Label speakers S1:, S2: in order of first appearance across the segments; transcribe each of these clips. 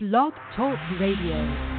S1: Blog Talk Radio.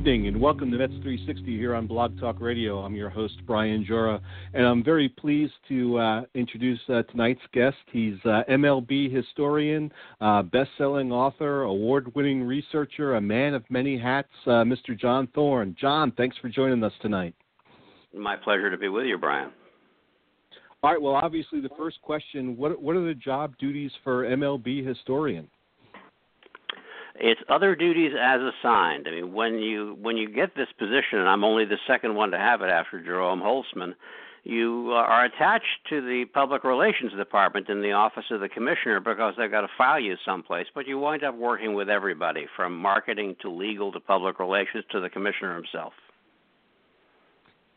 S2: Evening and welcome to Mets 360 here on Blog Talk Radio. I'm your host, Brian Joura, and I'm very pleased to uh, introduce uh, tonight's guest. He's uh, MLB historian, uh, best selling author, award winning researcher, a man of many hats, uh, Mr. John Thorn. John, thanks for joining us tonight.
S3: My pleasure to be with you, Brian.
S2: All right, well, obviously, the first question what, what are the job duties for MLB historian?
S3: It's other duties as assigned. I mean, when you when you get this position, and I'm only the second one to have it after Jerome Holtzman, you are attached to the public relations department in the office of the commissioner because they've got to file you someplace. But you wind up working with everybody, from marketing to legal to public relations to the commissioner himself.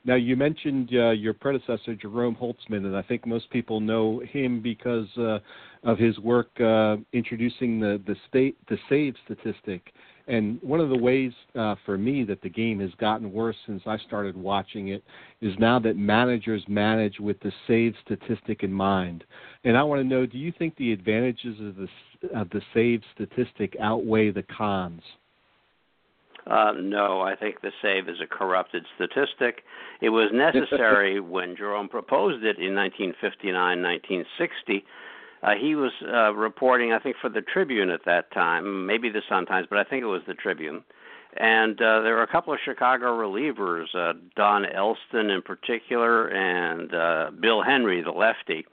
S2: Now, you mentioned uh, your predecessor, Jerome Holtzman, and I think most people know him because uh, of his work uh, introducing the the state the save statistic. And one of the ways uh, for me that the game has gotten worse since I started watching it is now that managers manage with the save statistic in mind. And I want to know: Do you think the advantages of the of the save statistic outweigh the cons?
S3: Uh, no, I think the save is a corrupted statistic. It was necessary when Jerome proposed it in 1959, 1960. Uh, he was uh, reporting, I think, for the Tribune at that time, maybe the Sun Times, but I think it was the Tribune. And uh, there were a couple of Chicago relievers, uh, Don Elston in particular, and uh, Bill Henry, the lefty,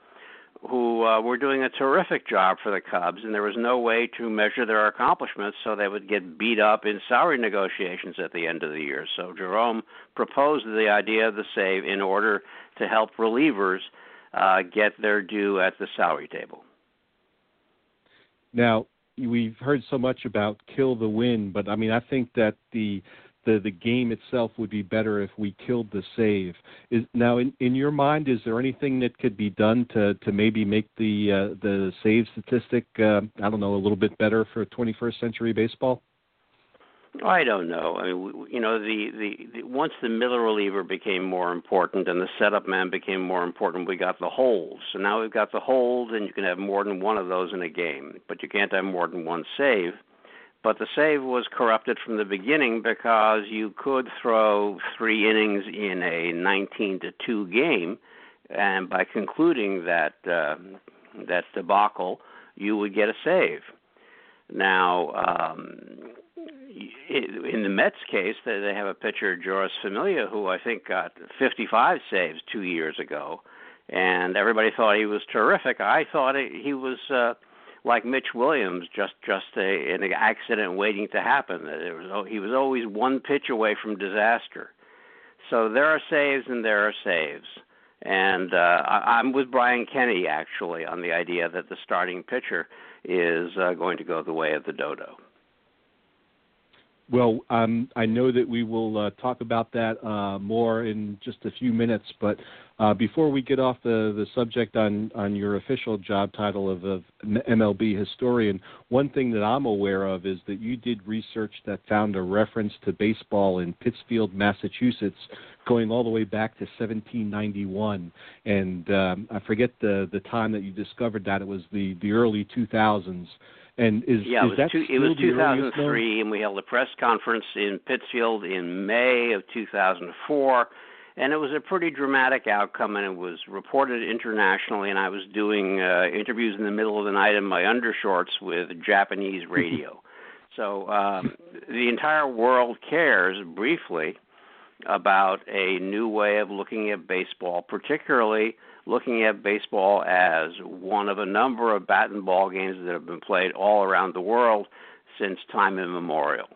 S3: who uh, were doing a terrific job for the Cubs, and there was no way to measure their accomplishments, so they would get beat up in salary negotiations at the end of the year. So Jerome proposed the idea of the save in order to help relievers uh, get their due at the salary table.
S2: Now, we've heard so much about kill the win, but I mean, I think that the the the game itself would be better if we killed the save. Is now in in your mind, is there anything that could be done to to maybe make the uh, the save statistic uh, I don't know a little bit better for 21st century baseball?
S3: I don't know. I mean, you know, the, the the once the middle reliever became more important and the setup man became more important, we got the holds. So now we've got the holds, and you can have more than one of those in a game, but you can't have more than one save but the save was corrupted from the beginning because you could throw three innings in a 19 to 2 game and by concluding that uh, that debacle you would get a save now um in the Mets case, they have a pitcher, Jeurys Familia, who I think got 55 saves two years ago, and everybody thought he was terrific. I thought he was uh, like Mitch Williams, just just a, in an accident waiting to happen. It was, he was always one pitch away from disaster. So there are saves and there are saves. And uh, I, I'm with Brian Kenny actually on the idea that the starting pitcher is uh, going to go the way of the dodo.
S2: Well, um, I know that we will uh, talk about that uh, more in just a few minutes, but uh, before we get off the, the subject on, on your official job title of, of MLB historian, one thing that I'm aware of is that you did research that found a reference to baseball in Pittsfield, Massachusetts, going all the way back to 1791. And um, I forget the, the time that you discovered that. It was the, the early 2000s. And is,
S3: yeah,
S2: is
S3: it was, two, it was 2003, and we held a press conference in Pittsfield in May of 2004, and it was a pretty dramatic outcome, and it was reported internationally. And I was doing uh, interviews in the middle of the night in my undershorts with Japanese radio. so um, the entire world cares briefly about a new way of looking at baseball, particularly looking at baseball as one of a number of bat and ball games that have been played all around the world since time immemorial.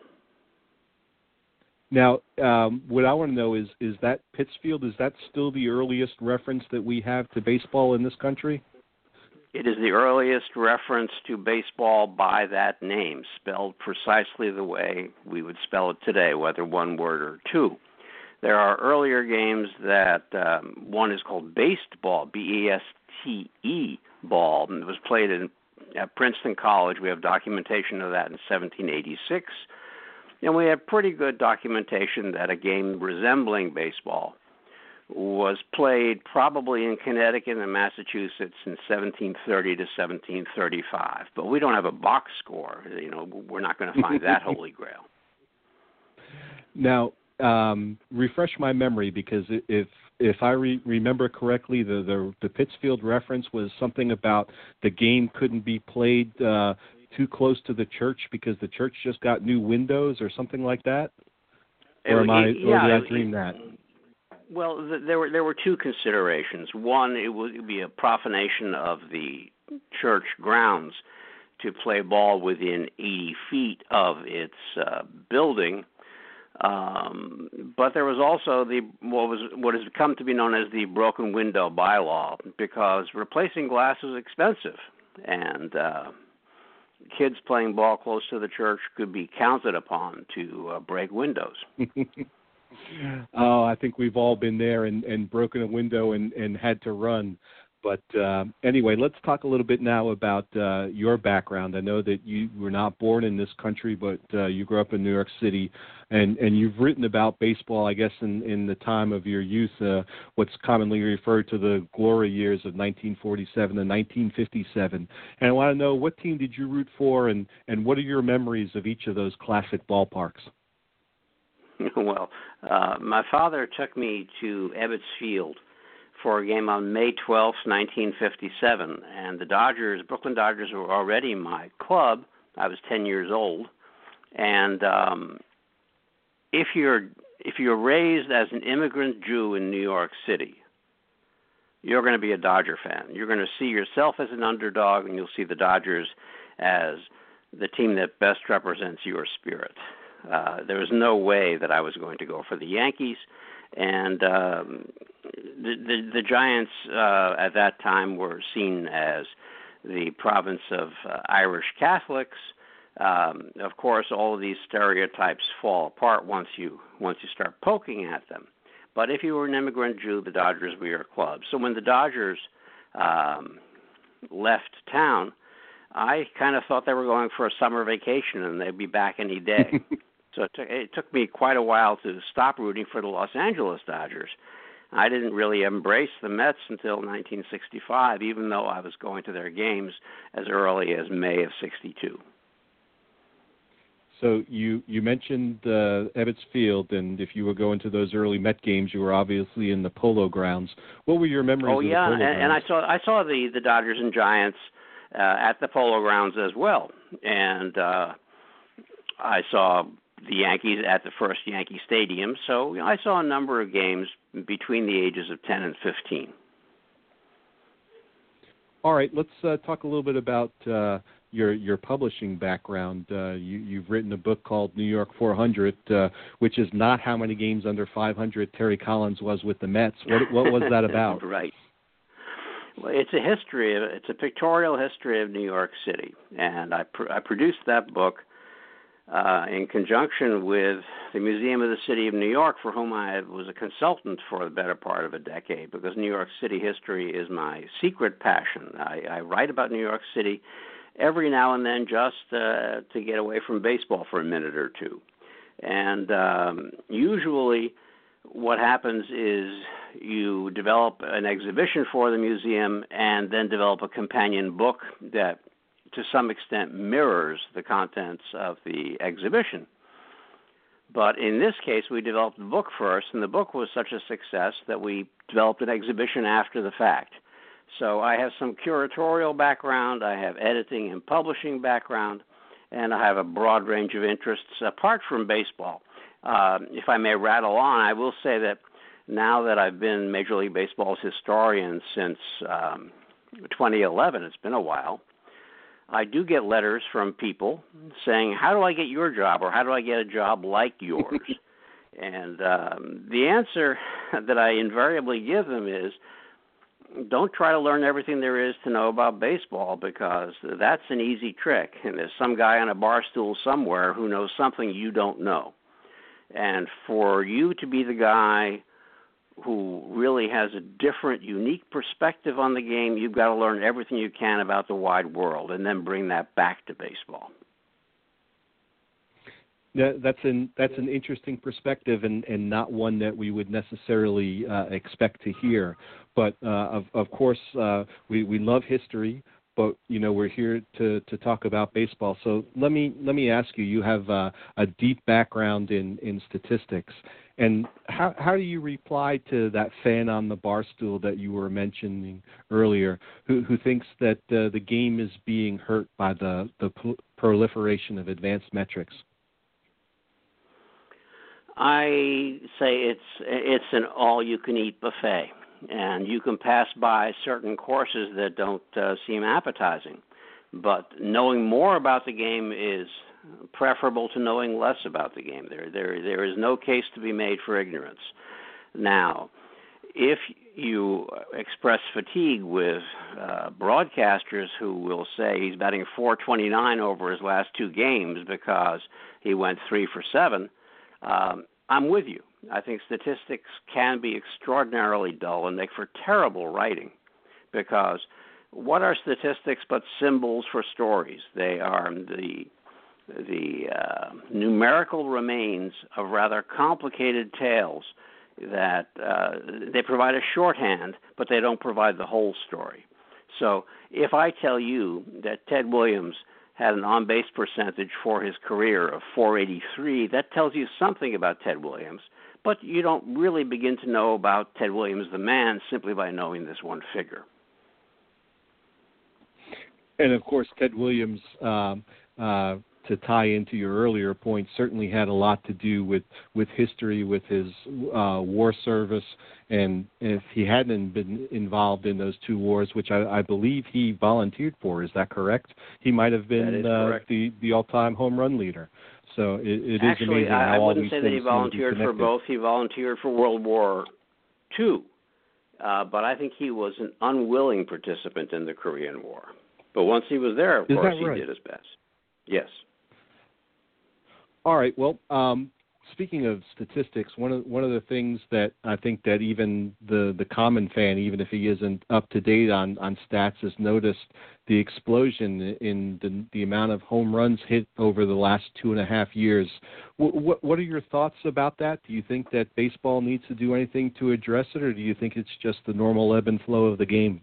S2: Now, um, what I want to know is is that Pittsfield is that still the earliest reference that we have to baseball in this country?
S3: It is the earliest reference to baseball by that name, spelled precisely the way we would spell it today, whether one word or two. There are earlier games that um, one is called baseball, B E S T E ball, and it was played in at Princeton College. We have documentation of that in 1786, and we have pretty good documentation that a game resembling baseball was played probably in Connecticut and Massachusetts in 1730 to 1735. But we don't have a box score. You know, we're not going to find that holy grail.
S2: Now, um, refresh my memory because if if I re- remember correctly, the, the the Pittsfield reference was something about the game couldn't be played uh, too close to the church because the church just got new windows or something like that. Or am I?
S3: Yeah,
S2: or did I dream that?
S3: Well, there were there were two considerations. One, it would be a profanation of the church grounds to play ball within 80 feet of its uh, building. Um, but there was also the what was what has come to be known as the broken window bylaw because replacing glass is expensive, and uh, kids playing ball close to the church could be counted upon to uh, break windows.
S2: oh, I think we've all been there and, and broken a window and, and had to run. But uh, anyway, let's talk a little bit now about uh, your background. I know that you were not born in this country, but uh, you grew up in New York City, and, and you've written about baseball, I guess, in, in the time of your youth, uh, what's commonly referred to the glory years of 1947 and 1957. And I want to know what team did you root for, and, and what are your memories of each of those classic ballparks?
S3: well, uh, my father took me to Ebbets Field for a game on May 12, 1957, and the Dodgers, Brooklyn Dodgers, were already my club. I was 10 years old, and um, if you're if you're raised as an immigrant Jew in New York City, you're going to be a Dodger fan. You're going to see yourself as an underdog, and you'll see the Dodgers as the team that best represents your spirit. Uh, there was no way that I was going to go for the Yankees, and um, the, the the Giants uh, at that time were seen as the province of uh, Irish Catholics. Um, of course, all of these stereotypes fall apart once you once you start poking at them. But if you were an immigrant Jew, the Dodgers were your club. So when the Dodgers um, left town, I kind of thought they were going for a summer vacation and they'd be back any day. So it took, it took me quite a while to stop rooting for the Los Angeles Dodgers. I didn't really embrace the Mets until 1965, even though I was going to their games as early as May of '62.
S2: So you you mentioned uh, Ebbets Field, and if you were going to those early Met games, you were obviously in the Polo Grounds. What were your memories? Of the game?
S3: Oh yeah, and, and, I saw I saw the the Dodgers and Giants uh, at the Polo Grounds as well, and uh, I saw the Yankees at the first Yankee Stadium. So you know, I saw a number of games between the ages of 10 and 15.
S2: All right, let's uh, talk a little bit about uh, your your publishing background. Uh, you, you've written a book called New York 400, uh, which is not how many games under 500 Terry Collins was with the Mets. What what was that about?
S3: right. Well, it's a history of it's a pictorial history of New York City, and I pr- I produced that book uh, in conjunction with the Museum of the City of New York, for whom I was a consultant for the better part of a decade, because New York City history is my secret passion. I, I write about New York City every now and then just uh, to get away from baseball for a minute or two. And um, usually, what happens is you develop an exhibition for the museum and then develop a companion book that to some extent mirrors the contents of the exhibition. But in this case, we developed the book first, and the book was such a success that we developed an exhibition after the fact. So I have some curatorial background, I have editing and publishing background, and I have a broad range of interests apart from baseball. Uh, if I may rattle on, I will say that now that I've been Major League Baseball's historian since um, 2011, it's been a while. I do get letters from people saying, "How do I get your job?" or "How do I get a job like yours?" and um, the answer that I invariably give them is, don't try to learn everything there is to know about baseball because that's an easy trick. And there's some guy on a bar stool somewhere who knows something you don't know. And for you to be the guy who really has a different, unique perspective on the game, you've got to learn everything you can about the wide world and then bring that back to baseball.
S2: Yeah, that's an that's an interesting perspective and, and not one that we would necessarily uh, expect to hear. But uh, of of course, uh, we we love history, but you know we're here to to talk about baseball. So let me let me ask you. You have uh, a deep background in in statistics, and how how do you reply to that fan on the bar stool that you were mentioning earlier, who who thinks that uh, the game is being hurt by the the proliferation of advanced metrics?
S3: I say it's it's an all-you-can-eat buffet, and you can pass by certain courses that don't uh, seem appetizing, but knowing more about the game is preferable to knowing less about the game. There there there is no case to be made for ignorance. Now, if you express fatigue with uh, broadcasters who will say he's batting 429 over his last two games because he went three for seven um, I'm with you. I think statistics can be extraordinarily dull and make for terrible writing because what are statistics but symbols for stories? They are the the uh, numerical remains of rather complicated tales that uh, they provide a shorthand, but they don't provide the whole story. So if I tell you that Ted Williams had an on base percentage for his career of 483. That tells you something about Ted Williams, but you don't really begin to know about Ted Williams, the man, simply by knowing this one figure.
S2: And of course, Ted Williams um, uh, to tie into your earlier point, certainly had a lot to do with with history, with his uh, war service, and if he hadn't been involved in those two wars, which I, I believe he volunteered for, is that correct? He might have been uh, the the all-time home run leader. So it, it
S3: Actually,
S2: is amazing I,
S3: I wouldn't say that he volunteered for both. He volunteered for World War II, uh, but I think he was an unwilling participant in the Korean War. But once he was there, of
S2: is
S3: course,
S2: right?
S3: he did his best. Yes.
S2: All right. Well, um, speaking of statistics, one of one of the things that I think that even the the common fan, even if he isn't up to date on on stats, has noticed the explosion in the the amount of home runs hit over the last two and a half years. What what, what are your thoughts about that? Do you think that baseball needs to do anything to address it, or do you think it's just the normal ebb and flow of the game?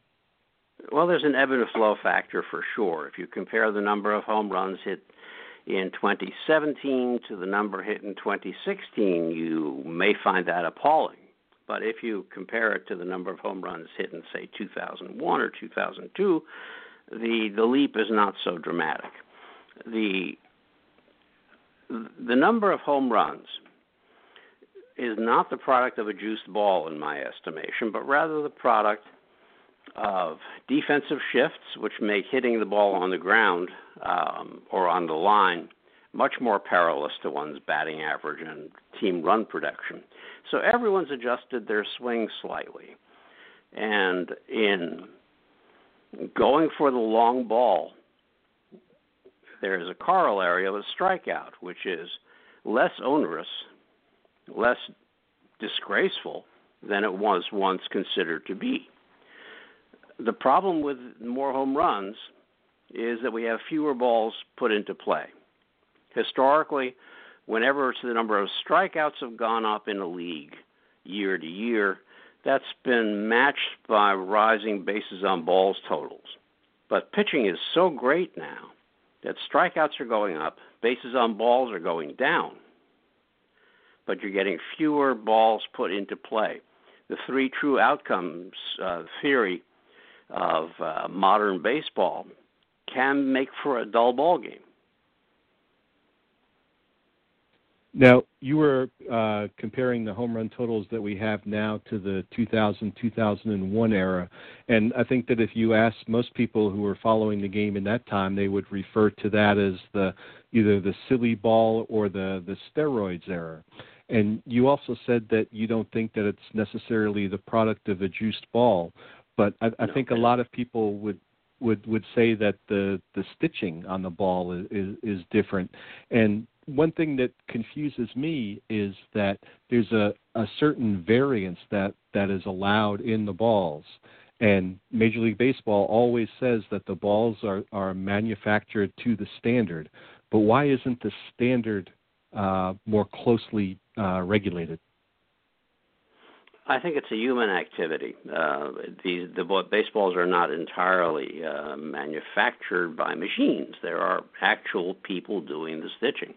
S3: Well, there's an ebb and flow factor for sure. If you compare the number of home runs hit in 2017 to the number hit in 2016, you may find that appalling. But if you compare it to the number of home runs hit in, say, 2001 or 2002, the the leap is not so dramatic. The the number of home runs is not the product of a juiced ball, in my estimation, but rather the product of defensive shifts, which make hitting the ball on the ground um, or on the line much more perilous to one's batting average and team run production. So everyone's adjusted their swing slightly. And in going for the long ball, there's a corollary of a strikeout, which is less onerous, less disgraceful than it was once considered to be. The problem with more home runs is that we have fewer balls put into play. Historically, whenever the number of strikeouts have gone up in a league year to year, that's been matched by rising bases on balls totals. But pitching is so great now that strikeouts are going up, bases on balls are going down, but you're getting fewer balls put into play. The three true outcomes uh, theory of uh, modern baseball can make for a dull ball game.
S2: Now, you were uh, comparing the home run totals that we have now to the 2000 2001 era. And I think that if you ask most people who were following the game in that time, they would refer to that as the either the silly ball or the, the steroids era. And you also said that you don't think that it's necessarily the product of a juiced ball. But I, I
S3: No,
S2: think a lot of people would would would say that the the stitching on the ball is, is is different. And one thing that confuses me is that there's a a certain variance that that is allowed in the balls. And Major League Baseball always says that the balls are, are manufactured to the standard, but why isn't the standard uh, more closely uh, regulated?
S3: I think it's a human activity. Uh, these the baseballs are not entirely uh, manufactured by machines. There are actual people doing the stitching,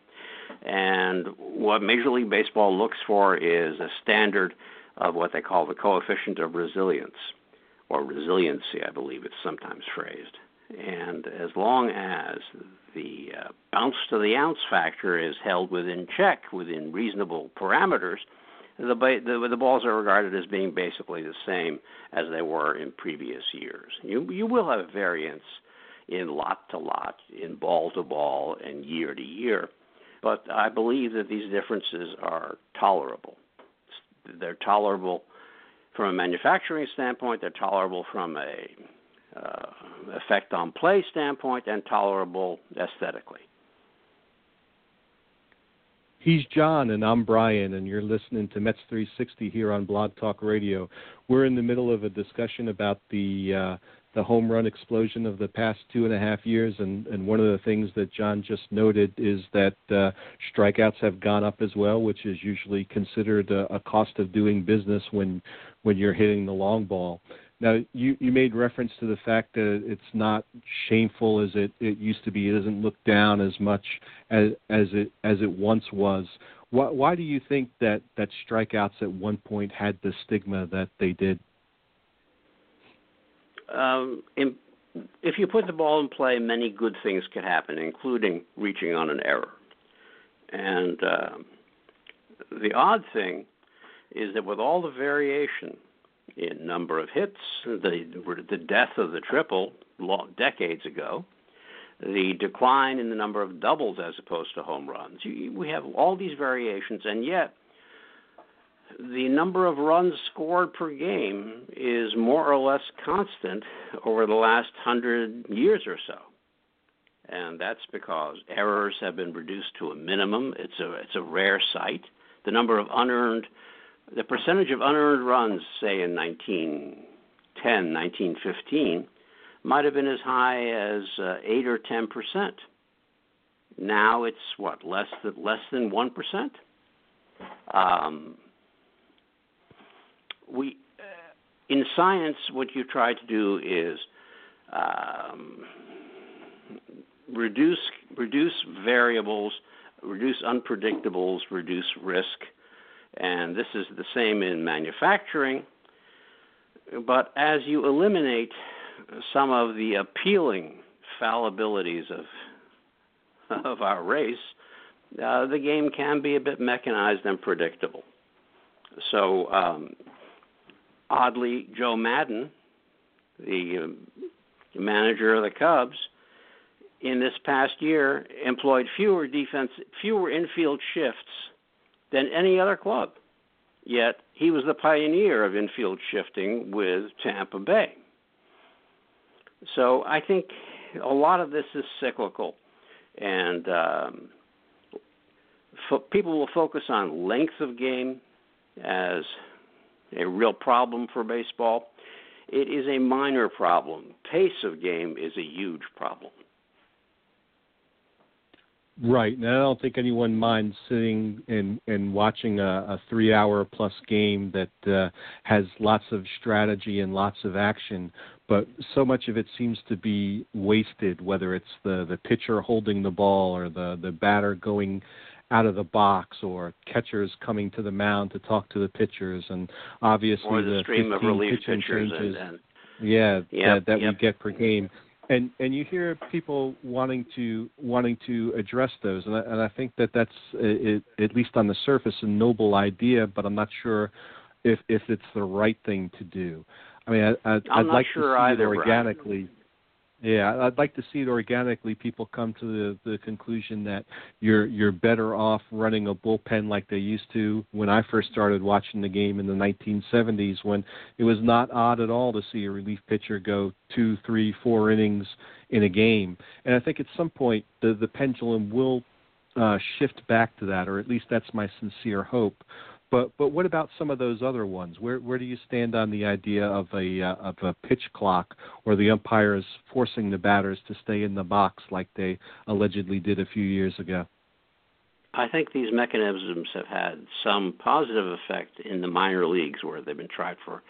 S3: and what Major League Baseball looks for is a standard of what they call the coefficient of resilience, or resiliency, I believe it's sometimes phrased. And as long as the uh, bounce to the ounce factor is held within check, within reasonable parameters, the, the the balls are regarded as being basically the same as they were in previous years. You you will have variance in lot to lot, in ball to ball, and year to year, but I believe that these differences are tolerable. They're tolerable from a manufacturing standpoint. They're tolerable from a uh, effect on play standpoint, and tolerable aesthetically.
S2: He's John, and I'm Brian, and you're listening to Mets 360 here on Blog Talk Radio. We're in the middle of a discussion about the uh, the home run explosion of the past two and a half years, and, and one of the things that John just noted is that uh, strikeouts have gone up as well, which is usually considered a, a cost of doing business when when you're hitting the long ball. Now, you, you made reference to the fact that it's not shameful as it, it used to be. It doesn't look down as much as, as it as it once was. Why, why do you think that, that strikeouts at one point had the stigma that they did?
S3: Um, in, if you put the ball in play, many good things could happen, including reaching on an error. And um, the odd thing is that with all the variation in number of hits, the the death of the triple long, decades ago, the decline in the number of doubles as opposed to home runs. You, we have all these variations, and yet the number of runs scored per game is more or less constant over the last hundred years or so. And that's because errors have been reduced to a minimum. It's a it's a rare sight. The number of unearned the percentage of unearned runs, say in 1910, 1915, might have been as high as uh, 8 or 10 percent. Now it's what less than less than one percent. Um, we uh, in science, what you try to do is um, reduce reduce variables, reduce unpredictables, reduce risk, and this is the same in manufacturing. But as you eliminate some of the appealing fallibilities of of our race, uh, the game can be a bit mechanized and predictable. So, um, oddly, Joe Maddon, the uh, manager of the Cubs, in this past year employed fewer defense, fewer infield shifts than any other club. Yet he was the pioneer of infield shifting with Tampa Bay. So I think a lot of this is cyclical, and um, fo- people will focus on length of game as a real problem for baseball. It is a minor problem. Pace of game is a huge problem.
S2: Right, and I don't think anyone minds sitting and and watching a, a three-hour plus game that uh, has lots of strategy and lots of action, but so much of it seems to be wasted. Whether it's the the pitcher holding the ball or the the batter going out of the box or catchers coming to the mound to talk to the pitchers, and obviously
S3: or the, stream of relief pitchers and,
S2: changes.
S3: and
S2: yeah,
S3: Yep,
S2: that, that
S3: yep.
S2: we get per game. And and you hear people wanting to wanting to address those, and I, and I think that that's uh, it, at least on the surface a noble idea, but I'm not sure if if it's the right thing to do. I mean, I, I,
S3: I'm
S2: I'd
S3: not
S2: like
S3: sure
S2: to see
S3: either,
S2: it
S3: Brian.
S2: Yeah, I'd like to see it organically. People come to the, the conclusion that you're you're better off running a bullpen like they used to when I first started watching the game in the 1970s, when it was not odd at all to see a relief pitcher go two, three, four innings in a game. And I think at some point the the pendulum will uh, shift back to that, or at least that's my sincere hope. But but what about some of those other ones? Where where do you stand on the idea of a uh, of a pitch clock or the umpires forcing the batters to stay in the box like they allegedly did a few years ago?
S3: I think these mechanisms have had some positive effect in the minor leagues where they've been tried for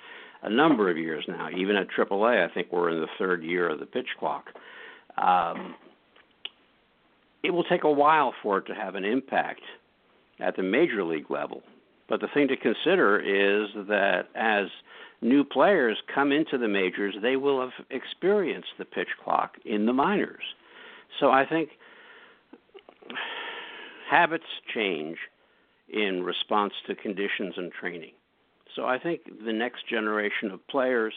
S3: a number of years now. Even at AAA, I think we're in the third year of the pitch clock. Um, it will take a while for it to have an impact at the major league level but the thing to consider is that as new players come into the majors, they will have experienced the pitch clock in the minors. So I think habits change in response to conditions and training. So I think the next generation of players,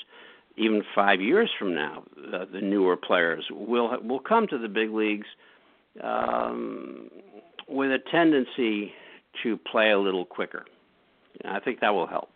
S3: even five years from now, the, the newer players will will come to the big leagues um, with a tendency to play a little quicker. I think that will help.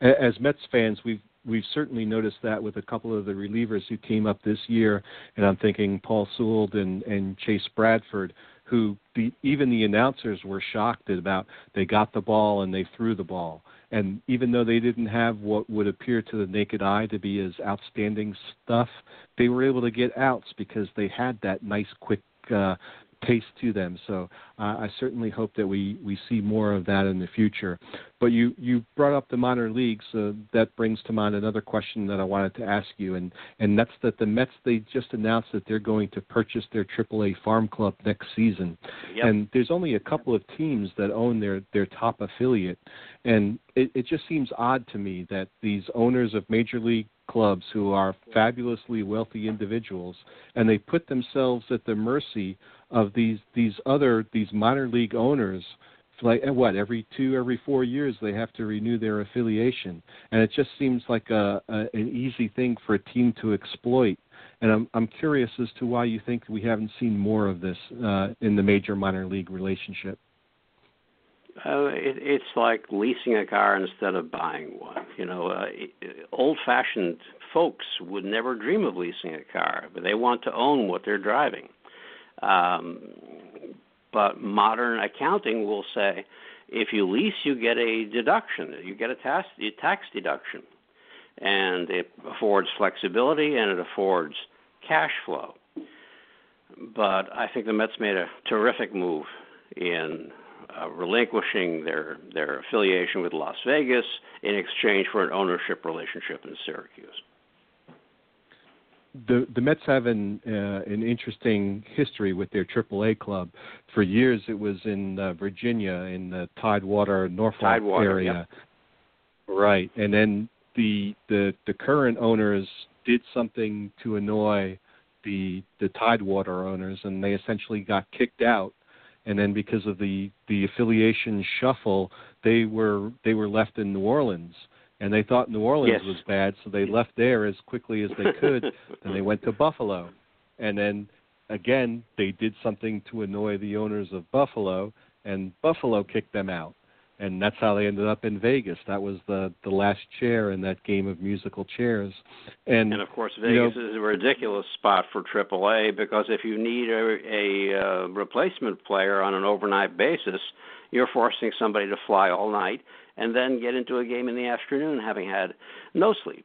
S2: As Mets fans, we've we've certainly noticed that with a couple of the relievers who came up this year, and I'm thinking Paul Sewald and, and Chase Bradford, who the, even the announcers were shocked about. They got the ball and they threw the ball, and even though they didn't have what would appear to the naked eye to be as outstanding stuff, they were able to get outs because they had that nice quick uh, pace to them. So uh, I certainly hope that we, we see more of that in the future. But you, you brought up the minor leagues. Uh, that brings to mind another question that I wanted to ask you, and, and that's that the Mets they just announced that they're going to purchase their AAA farm club next season,
S3: yep.
S2: and there's only a couple of teams that own their their top affiliate, and it, it just seems odd to me that these owners of major league clubs who are fabulously wealthy individuals and they put themselves at the mercy of these these other these minor league owners like what every two every four years they have to renew their affiliation. And it just seems like a, a an easy thing for a team to exploit. And i'm i'm curious as to why you think we haven't seen more of this uh, in the major minor league relationship
S3: uh, it, it's like leasing a car instead of buying one. You know, uh, old-fashioned folks would never dream of leasing a car, but they want to own what they're driving. Um, but modern accounting will say if you lease, you get a deduction, you get a tax, a tax deduction. And it affords flexibility and it affords cash flow. But I think the Mets made a terrific move in uh, relinquishing their, their affiliation with Las Vegas in exchange for an ownership relationship in Syracuse
S2: the the Mets have an uh, an interesting history with their AAA club. For years, it was in uh, Virginia, in the Tidewater, Norfolk
S3: Tidewater,
S2: area. Right, and then the the the current owners did something to annoy the the Tidewater owners, and they essentially got kicked out. And then because of the the affiliation shuffle, they were they were left in New Orleans and they thought New Orleans
S3: yes.
S2: was bad, so they left there as quickly as they could. then they went to Buffalo, and then again they did something to annoy the owners of Buffalo, and Buffalo kicked them out, and that's how they ended up in Vegas. That was the the last chair in that game of musical chairs, and
S3: and of course Vegas you know, is a ridiculous spot for AAA because if you need a, a uh, replacement player on an overnight basis, you're forcing somebody to fly all night and then get into a game in the afternoon having had no sleep.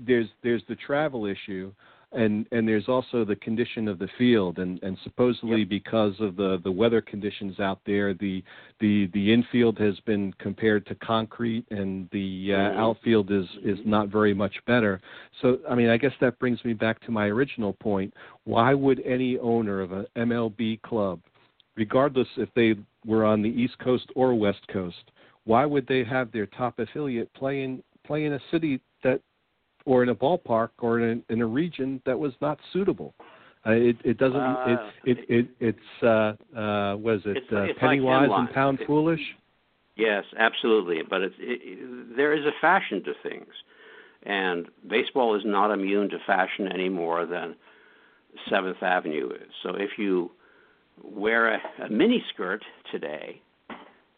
S2: There's there's the travel issue and and there's also the condition of the field and and supposedly
S3: yep.
S2: because of the the weather conditions out there the the the infield has been compared to concrete and the uh,
S3: mm-hmm.
S2: outfield is is not very much better so i mean i guess that brings me back to my original point why would any owner of an MLB club regardless if they were on the East Coast or West Coast, why would they have their top affiliate play in play in a city that, or in a ballpark, or in a, in a region that was not suitable? Uh, it, it doesn't.
S3: Uh,
S2: it, it, it, it's uh, uh, was it
S3: it's,
S2: uh,
S3: it's
S2: penny
S3: like
S2: wise and pound
S3: it,
S2: foolish?
S3: Yes, absolutely. But it's, it, there is a fashion to things. And baseball is not immune to fashion any more than Seventh Avenue is. So if you wear a, a mini skirt today,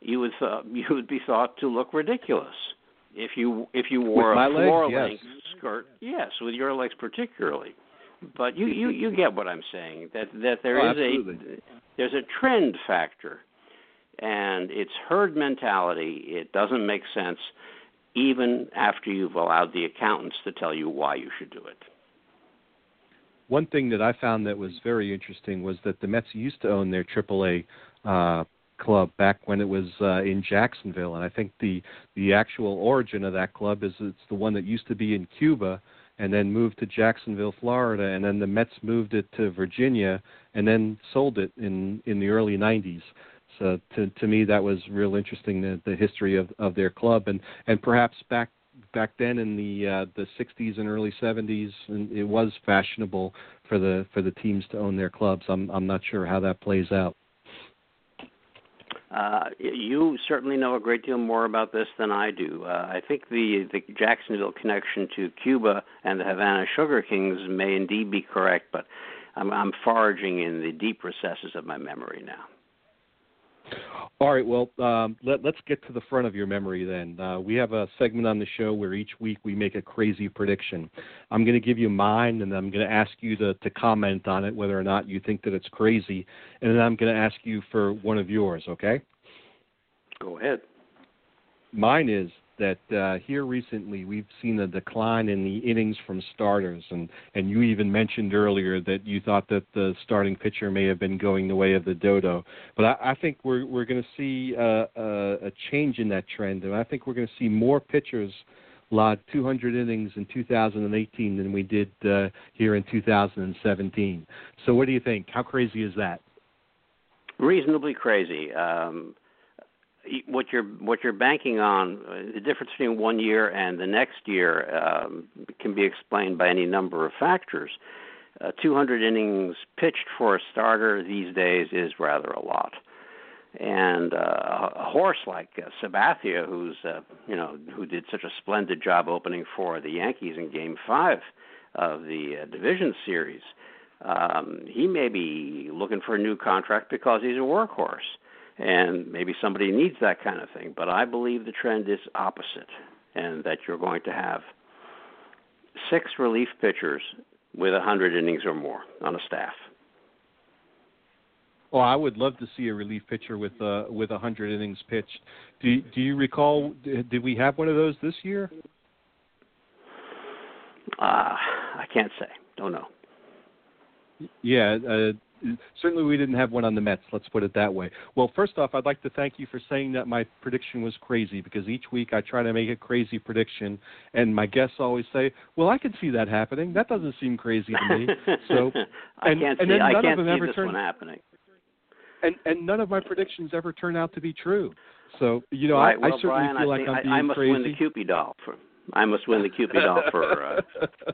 S3: you would th- you would be thought to look ridiculous. If you if you wore
S2: a
S3: floor
S2: length
S3: yes. skirt, yes, with your legs particularly. But you, you you get what I'm saying that that there
S2: oh,
S3: is a there's a trend factor, and it's herd mentality. It doesn't make sense, even after you've allowed the accountants to tell you why you should do it.
S2: One thing that I found that was very interesting was that the Mets used to own their AAA uh, club back when it was uh, in Jacksonville, and I think the the actual origin of that club is it's the one that used to be in Cuba and then moved to Jacksonville, Florida, and then the Mets moved it to Virginia and then sold it in in the early 90s. So to to me that was real interesting the, the history of of their club and and perhaps back back then in the uh, the 60s and early 70s and it was fashionable for the for the teams to own their clubs. I'm I'm not sure how that plays out.
S3: Uh, you certainly know a great deal more about this than I do. Uh, I think the the Jacksonville connection to Cuba and the Havana Sugar Kings may indeed be correct, but I'm, I'm foraging in the deep recesses of my memory now.
S2: All right. Well, um, let, us get to the front of your memory then. Uh, we have a segment on the show where each week we make a crazy prediction. I'm going to give you mine, and I'm going to ask you to, to comment on it, whether or not you think that it's crazy, and then I'm going to ask you for one of yours. Okay?
S3: Go ahead.
S2: Mine is that uh, here recently we've seen a decline in the innings from starters, and and you even mentioned earlier that you thought that the starting pitcher may have been going the way of the dodo, but I, I think we're we're going to see uh, a, a change in that trend, and I think we're going to see more pitchers log 200 innings in 2018 than we did uh, here in 2017. So what do you think? How crazy is that?
S3: Reasonably crazy. Um, what you're what you're banking on uh, the difference between one year and the next year um, can be explained by any number of factors. Uh, 200 innings pitched for a starter these days is rather a lot, and uh, a horse like uh, Sabathia, who's uh, you know who did such a splendid job opening for the Yankees in Game Five of the uh, division series, um, he may be looking for a new contract because he's a workhorse and maybe somebody needs that kind of thing. But I believe the trend is opposite, and that you're going to have six relief pitchers with a 100 innings or more on a staff.
S2: Well, I would love to see a relief pitcher with uh, with a hundred innings pitched. Do Do you recall? Did we have one of those this year?
S3: Uh, I can't say. Don't know.
S2: Yeah, uh, certainly we didn't have one on the Mets. Let's put it that way. Well, first off, I'd like to thank you for saying that my prediction was crazy because each week I try to make a crazy prediction, and my guests always say, "Well, I can see that happening. That doesn't seem crazy to me." So,
S3: I
S2: and,
S3: can't
S2: and
S3: see.
S2: then
S3: I can't
S2: of them
S3: see
S2: ever
S3: this
S2: turn,
S3: one happening.
S2: And and none of my predictions ever turn out to be true. So you know,
S3: right,
S2: I,
S3: well,
S2: I certainly
S3: Brian,
S2: feel
S3: I
S2: like I'm
S3: I,
S2: being
S3: I must
S2: crazy.
S3: win the Cupid doll for. I must win the Cupid doll for. Uh,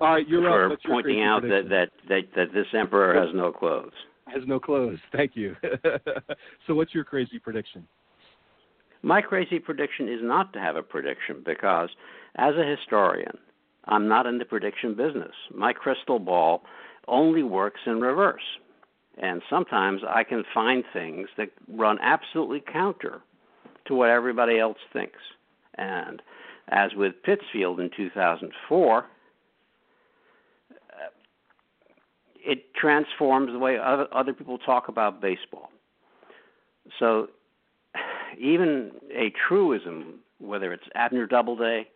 S2: All right, you're
S3: for
S2: up.
S3: Pointing out
S2: prediction?
S3: that, that that that this emperor has no clothes.
S2: has no clothes. Thank you. so, what's your crazy prediction?
S3: My crazy prediction is not to have a prediction because, as a historian, I'm not in the prediction business. My crystal ball only works in reverse. And sometimes I can find things that run absolutely counter to what everybody else thinks. And as with Pittsfield in 2004, it transforms the way other, other people talk about baseball. So even a truism, whether it's Abner Doubleday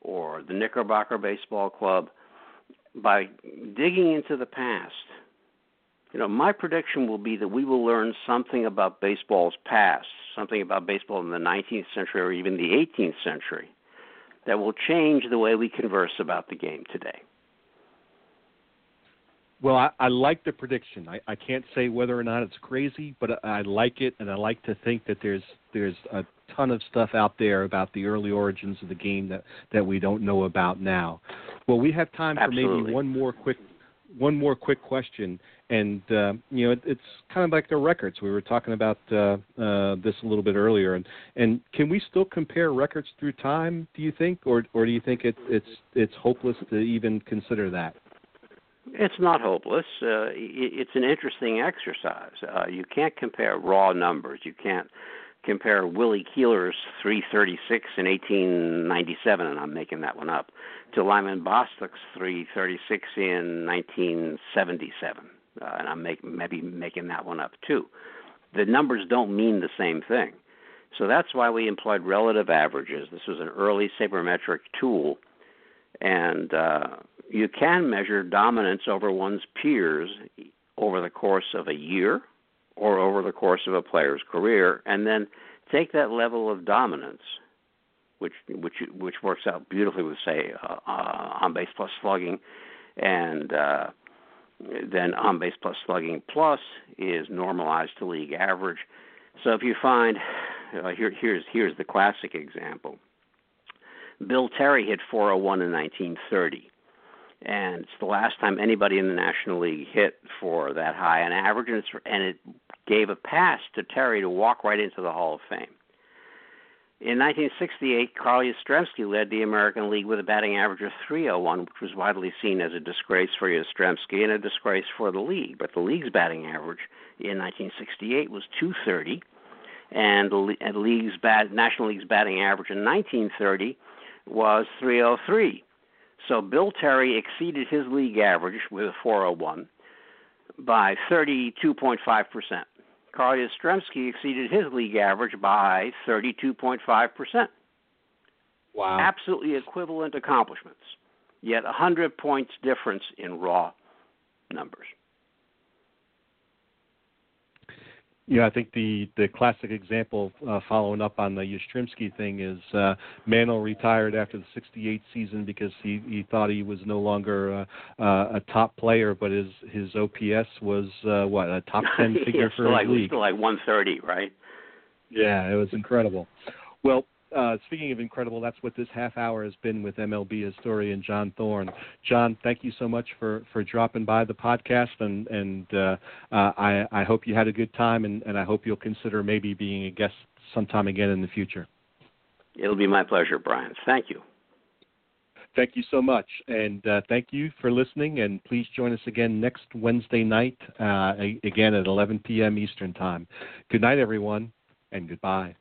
S3: or the Knickerbocker Baseball Club, by digging into the past, you know, my prediction will be that we will learn something about baseball's past, something about baseball in the 19th century or even the 18th century, that will change the way we converse about the game today.
S2: Well, I, I like the prediction. I, I can't say whether or not it's crazy, but I, I like it, and I like to think that there's there's a ton of stuff out there about the early origins of the game that that we don't know about now. Well, we have time for
S3: Absolutely.
S2: maybe one more quick one more quick question, and uh, you know it, it's kind of like the records. We were talking about uh, uh, this a little bit earlier, and and can we still compare records through time? Do you think, or or do you think it, it's it's hopeless to even consider that?
S3: It's not hopeless. Uh, it's an interesting exercise. Uh, you can't compare raw numbers. You can't compare Willie Keeler's 336 in 1897, and I'm making that one up, to Lyman Bostock's 336 in 1977, uh, and I'm make, maybe making that one up too. The numbers don't mean the same thing. So that's why we employed relative averages. This was an early sabermetric tool, and uh, you can measure dominance over one's peers over the course of a year or over the course of a player's career, and then take that level of dominance, which which which works out beautifully with say uh, uh, on base plus slugging, and uh, then on base plus slugging plus is normalized to league average. So if you find uh, here here's here's the classic example. Bill Terry hit 401 in 1930 and it's the last time anybody in the National League hit for that high an average, and, it gave a pass to Terry to walk right into the Hall of Fame. In 1968, Carl Yastrzemski led the American League with a batting average of 301, which was widely seen as a disgrace for Yastrzemski and a disgrace for the league. But the league's batting average in 1968 was 230, and the and league's bat, National League's batting average in 1930 was 303. So Bill Terry exceeded his league average with a 401 by 32.5%. Carl Yastrzemski exceeded his league average by 32.5%.
S2: Wow.
S3: Absolutely equivalent accomplishments, yet 100 points difference in raw numbers.
S2: Yeah, I think the the classic example uh, following up on the Yastrzemski thing is uh, Mantle retired after the '68 season because he he thought he was no longer uh, uh, a top player, but his his OPS was uh, what a top ten figure
S3: yeah,
S2: for
S3: like,
S2: league.
S3: Still like 130, right?
S2: Yeah, it was incredible. Well, uh, speaking of incredible, that's what this half hour has been with MLB historian John Thorn. John, thank you so much for, for dropping by the podcast, and and uh, uh, I I hope you had a good time, and, and I hope you'll consider maybe being a guest sometime again in the future.
S3: It'll be my pleasure, Brian. Thank you.
S2: Thank you so much, and uh, thank you for listening. And please join us again next Wednesday night, uh, again at 11 p.m. Eastern Time. Good night, everyone, and goodbye.